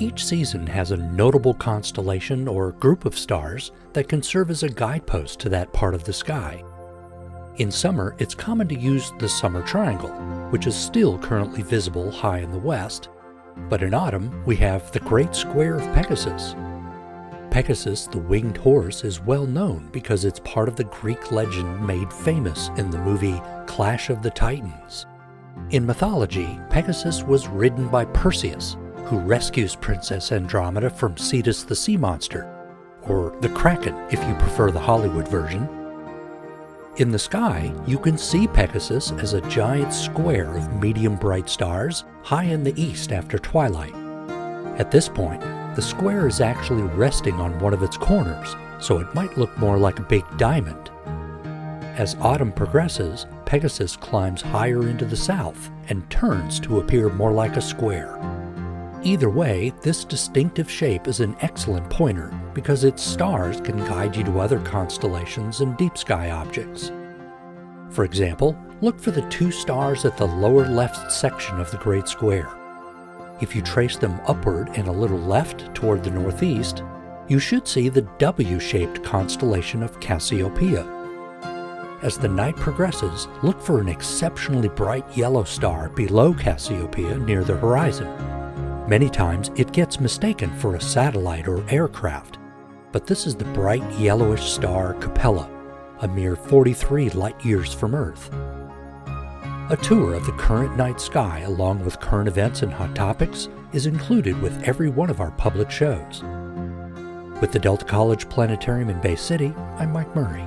Each season has a notable constellation or group of stars that can serve as a guidepost to that part of the sky. In summer, it's common to use the summer triangle, which is still currently visible high in the west, but in autumn we have the Great Square of Pegasus. Pegasus, the winged horse, is well known because it's part of the Greek legend made famous in the movie Clash of the Titans. In mythology, Pegasus was ridden by Perseus, who rescues Princess Andromeda from Cetus the sea monster, or the Kraken if you prefer the Hollywood version. In the sky, you can see Pegasus as a giant square of medium bright stars high in the east after twilight. At this point, the square is actually resting on one of its corners, so it might look more like a big diamond. As autumn progresses, Pegasus climbs higher into the south and turns to appear more like a square. Either way, this distinctive shape is an excellent pointer because its stars can guide you to other constellations and deep sky objects. For example, look for the two stars at the lower left section of the Great Square. If you trace them upward and a little left toward the northeast, you should see the W-shaped constellation of Cassiopeia. As the night progresses, look for an exceptionally bright yellow star below Cassiopeia near the horizon. Many times it gets mistaken for a satellite or aircraft, but this is the bright yellowish star Capella, a mere 43 light years from Earth. A tour of the current night sky, along with current events and hot topics, is included with every one of our public shows. With the Delta College Planetarium in Bay City, I'm Mike Murray.